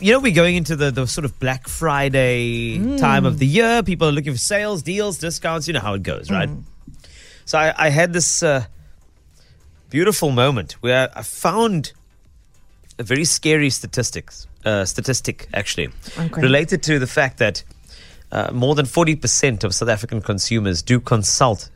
you know, we're going into the, the sort of Black Friday time of the year. People are looking for sales, deals, discounts. You know how it goes, right? So I, I had this uh, beautiful moment where I found a very scary statistics uh, statistic actually Okay. related to the fact that uh, more than 40% of South African consumers do consult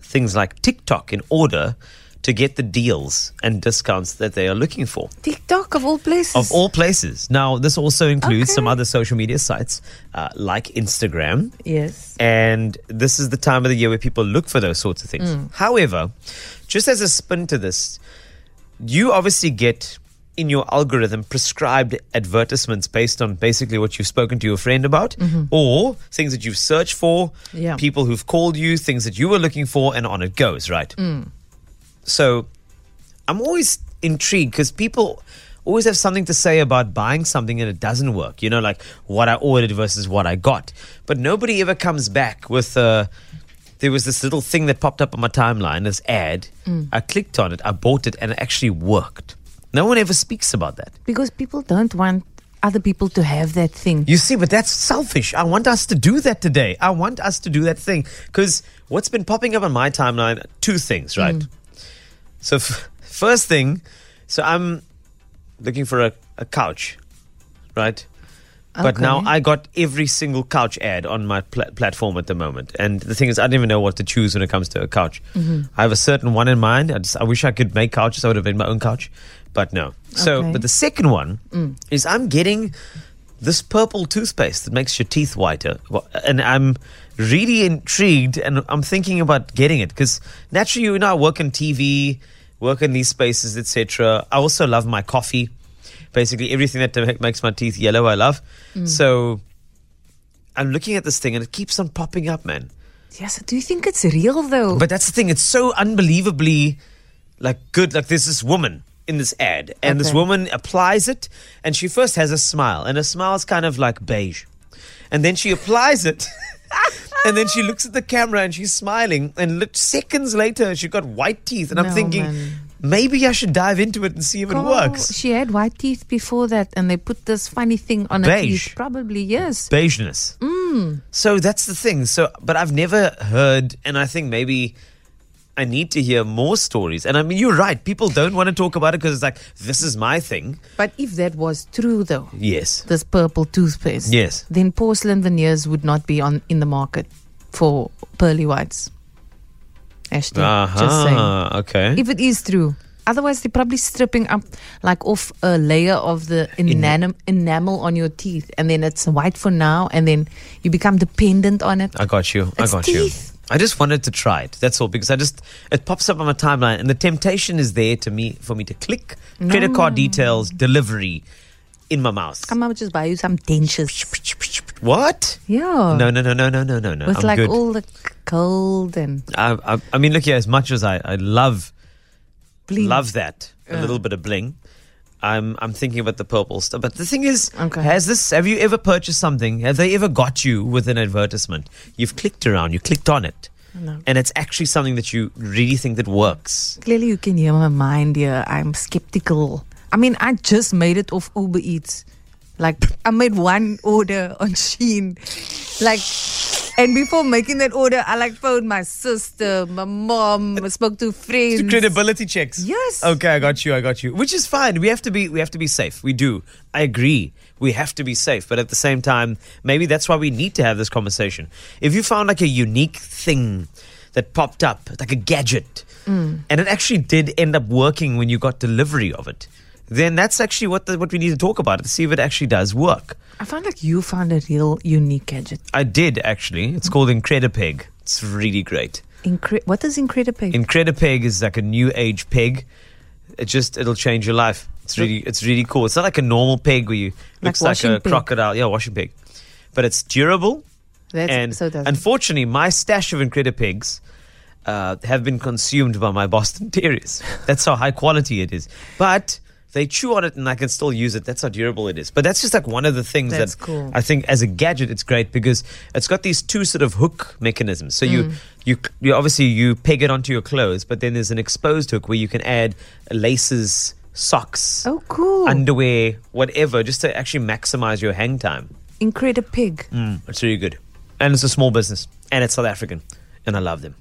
things like TikTok in order to get the deals and discounts that they are looking for TikTok of all places. of all places. Now, this also includes some other social media sites uh, like Instagram. Yes. And this is the time of the year where people look for those sorts of things. Mm. However, just as a spin to this, you obviously get in your algorithm prescribed advertisements based on basically what you've spoken to your friend about mm-hmm. or things that you've searched for, Yeah. people who've called you, things that you were looking for, and on it goes, right? Mm. So I'm always intrigued because people always have something to say about buying something and it doesn't work. You know, like what I ordered versus what I got. But nobody ever comes back with uh There was this little thing that popped up on my timeline, this ad. I clicked on it, I bought it, and it actually worked. No one ever speaks about that. Because people don't want other people to have that thing. You see, but that's selfish. I want us to do that today. I want us to do that thing because what's been popping up on my timeline, two things, right? So, f- first thing, so I'm looking for a, a couch, right? But now I got every single couch ad on my pla- platform at the moment, and the thing is, I don't even know what to choose when it comes to a couch. Mm-hmm. I have a certain one in mind. I, just, I wish I could make couches. I would have made my own couch, but no. So, Okay. but the second one mm. is I'm getting this purple toothpaste that makes your teeth whiter, and I'm really intrigued, and I'm thinking about getting it because naturally, you know, I work in TV, work in these spaces, etc. I also love my coffee. Basically, everything that makes my teeth yellow, I love. Mm. So, I'm looking at this thing, and it keeps on popping up, man. Yes. I Do you think it's real though? But that's the thing; it's so unbelievably like good. Like there's this woman in this ad, and this woman applies it, and she first has a smile, and her smile is kind of like beige, and then she applies it. And then she looks at the camera and she's smiling. And look, seconds later, she got white teeth. And I'm No, thinking, man. maybe I should dive into it and see if it works. She had white teeth before that, and they put this funny thing on her Beige. teeth. Probably yes. beigeness. Mm. So that's the thing. So, but I've never heard, and I think maybe I need to hear more stories. And I mean, you're right. People don't want to talk about it because it's like this is my thing. But if that was true though, Yes. this purple toothpaste, Yes. then porcelain veneers would not be on in the market for pearly whites. Ashton, just saying. Uh-huh. Okay. If it is true. Otherwise, they're probably stripping up like off a layer of the enam- enamel on your teeth, and then it's white for now, and then you become dependent on it. I got you. I got teeth. you. I just wanted to try it. That's all because I just it pops up on my timeline and the temptation is there to me for me to click credit card details, delivery in my mouth. Come on, just buy you some dentures. What? Yeah. No, no, no, no, no, no, no, no. With I'm like good. all the gold and I, I, I mean, look here. As much as I, I love, bling. love that a little bit of bling, I'm, I'm thinking about the purple stuff. But the thing is, Okay. has this? Have you ever purchased something? Have they ever got you with an advertisement? You've clicked around, you clicked on it, No. and it's actually something that you really think that works. Clearly, you can hear my mind here. I'm skeptical. I mean, I just made it off Uber Eats. Like, I made one order on Shein. Like, and before making that order, I like phoned my sister, my mom, I spoke to friends. Credibility checks. Yes. Okay, I got you. I got you. Which is fine. We have to be. We have to be safe. We do. I agree. We have to be safe. But at the same time, maybe that's why we need to have this conversation. If you found like a unique thing that popped up, like a gadget, Mm. and it actually did end up working when you got delivery of it, then that's actually what the, what we need to talk about to see if it actually does work. I found like you found a real unique gadget. I did actually. It's called Incredipeg. It's really great. Incre- what is Incredipeg? Incredipeg is like a new age peg. It just it'll change your life. It's really it's really cool. It's not like a normal peg where you Like looks like, a peg. crocodile. Yeah, washing peg. But it's durable That's, and so does unfortunately my stash of Incredipegs uh, have been consumed by my Boston Terriers. That's how high quality it is. But they chew on it and I can still use it. That's how durable it is. But that's just like one of the things That's that cool. I think as a gadget it's great because it's got these two sort of hook mechanisms. So you you you obviously you peg it onto your clothes, but then there's an exposed hook where you can add laces socks, Oh, cool. underwear, whatever, just to actually maximize your hang time. And create a pig. Mm, it's really good. And it's a small business. And it's South African. And I love them.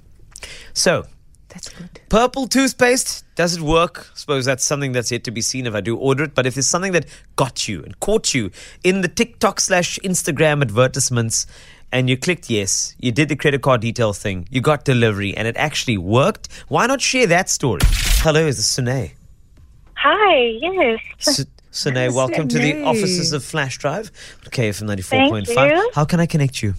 So, That's good. purple toothpaste, does it work? I suppose that's something that's yet to be seen if I do order it. But if there's something that got you and caught you in the TikTok slash Instagram advertisements and you clicked yes, you did the credit card detail thing, you got delivery, and it actually worked, why not share that story? Hello, is this Sune? Hi, yes. S- Sune, welcome to the offices of Flash Drive, KFM Thank 94.5. How can I connect you?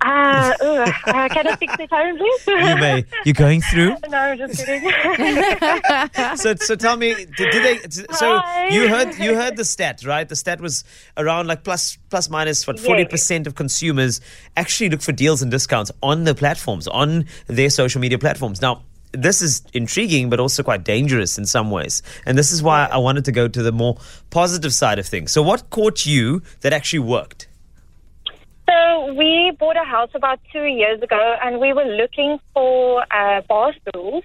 Uh, ugh, uh, can I fix to Karen, please? You may. You're going through. no, I'm just kidding. So, so tell me, did, did they? So Hi. you heard you heard the stat, right? The stat was around like plus plus minus what forty percent of consumers actually look for deals and discounts on the platforms, on their social media platforms. Now. This is intriguing, but also quite dangerous in some ways. And this is why I wanted to go to the more positive side of things. So, what caught you that actually worked? So we bought a house about two years ago, and we were looking for uh, bar stools,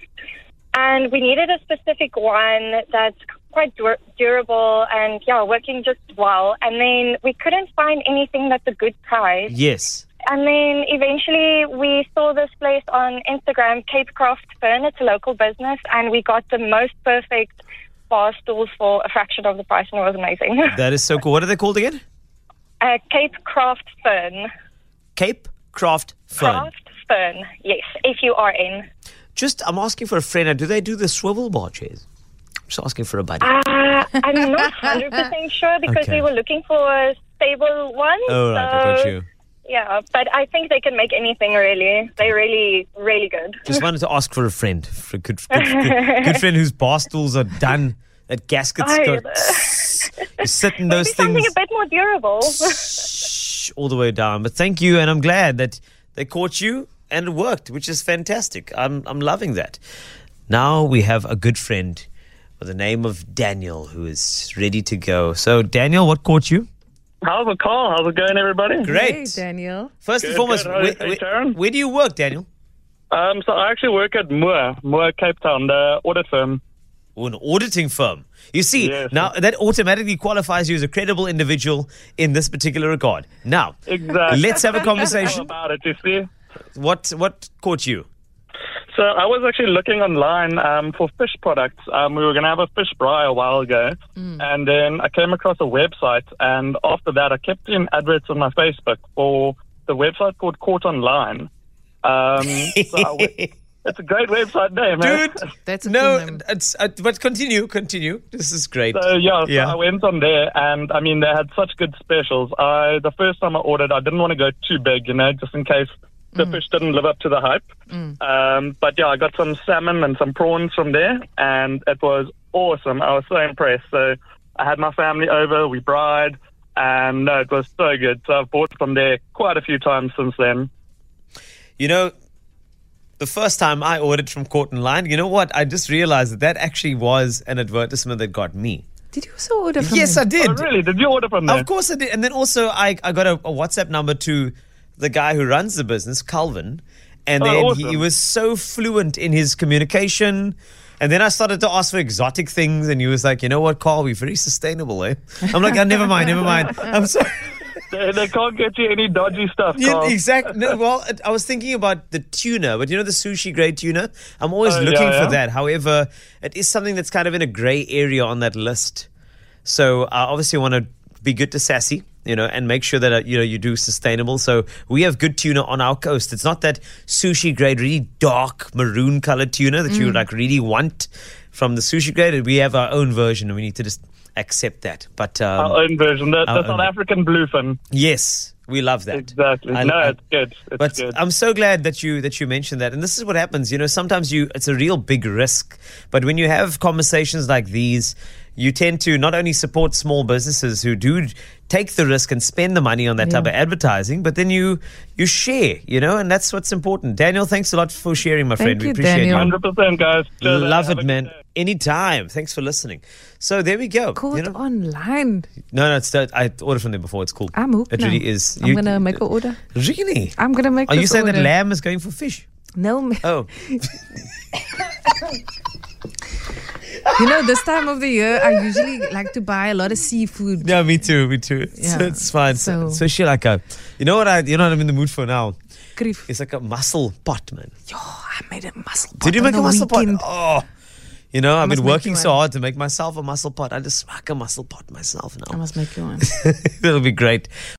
and we needed a specific one that's quite dur- durable and yeah, working just well. And then we couldn't find anything that's a good price. Yes. And then eventually we saw this place on Instagram, Cape Craft Fern. It's a local business, and we got the most perfect bar stools for a fraction of the price, and it was amazing. That is so cool. What are they called again? Uh, Cape Craft Fern. Cape Craft Fern. Craft Fern, yes, if you are in. Just, I'm asking for a friend. Do they do the swivel bar chairs? Just asking for a buddy. Uh, I'm not 100% sure because Okay. we were looking for a stable one. oh, right. I got so, you. Yeah, but I think they can make anything really. They're really, really good. Just wanted to ask for a friend, for a good, good, good, good friend whose bar stools are done. That gaskets go. yeah. You sit in Maybe those something a bit more durable. shh, all the way down. But thank you, and I'm glad that they caught you and it worked, which is fantastic. I'm I'm loving that. Now we have a good friend by the name of Daniel who is ready to go. So Daniel, what caught you? How's it, Carl? How's it going, everybody? Great. Hey, Daniel. First and foremost, where, hey, where- where do you work, Daniel? Um, so I actually work at Moore, Moore Cape Town, the audit firm. Or an auditing firm. You see, Yes. now that automatically qualifies you as a credible individual in this particular regard. Now, Exactly. let's have a conversation. about it, you see. What what caught you? So I was actually looking online um, for fish products. Um, we were going to have a fish fry a while ago, and then I came across a website, and after that, I kept seeing adverts on my Facebook for the website called Caught Online. Um, so I went- it's a great website name, man. Dude, That's a no, cool name. it's, uh, but continue, continue. This is great. So yeah, so Yeah. I went on there, and I mean they had such good specials. I the first time I ordered, I didn't want to go too big, you know, just in case the fish didn't live up to the hype. Um, but yeah, I got some salmon and some prawns from there, and it was awesome. I was so impressed. So I had my family over, we braaied, and no, it was so good. So I've bought from there quite a few times since then. You know, the first time I ordered from Caught Online, you know what? I just realized that that actually was an advertisement that got me. Did you also order from Yes, him? I did. Oh, really? Did you order from there? Of course I did. And then also I, I got a, a WhatsApp number to the guy who runs the business, Calvin. And Oh, then awesome. he was so fluent in his communication. And then I started to ask for exotic things, and he was like, "You know what, Carl? We're very sustainable, eh?" I'm like, oh, "Never mind, never mind." I'm sorry. They, they can't get you any dodgy stuff. Yeah, exactly. No, well, I was thinking about the tuna, but you know the sushi grade tuna. I'm always Oh, looking yeah, for yeah. that. However, it is something that's kind of in a grey area on that list. So I obviously want to be good to SASSI, you know, and make sure that uh, you know you do sustainable. So we have good tuna on our coast. It's not that sushi grade, really dark maroon colored tuna that Mm. you like really want from the sushi grade. We have our own version, and we need to just accept that. But um, Our own version, the, the South African bluefin. yes, we love that. Exactly. I- no, it's good. It's but good. I'm so glad that you that you mentioned that. And this is what happens. You know, sometimes you it's a real big risk. But when you have conversations like these, you tend to not only support small businesses who do take the risk and spend the money on that type of advertising, but then you you share, you know, and that's what's important. Daniel, thanks a lot for sharing, my friend. Thank we you, appreciate Daniel. you. Hundred percent, guys. Cheers, Love it, man. good day. Anytime. Thanks for listening. So there we go. Caught You know- online. no, no, it's I ordered from there before. It's cool. I'm hooked It now. really is. I'm gonna make an order. Really? I'm gonna make. Are you this saying that lamb is going for fish? No, ma- Oh. You know, this time of the year, I usually like to buy a lot of seafood. Yeah, me too, me too. So it's fine. So, So- especially like a, you know what I, you know what I'm in the mood for now. Grief. It's like a mussel pot, man. Yo, I made a mussel pot. Did you make a mussel weekend. pot? Oh, you know, I've been working so hard to make myself a muscle pot. I just smack a muscle pot myself now. I must make you one. It'll be great.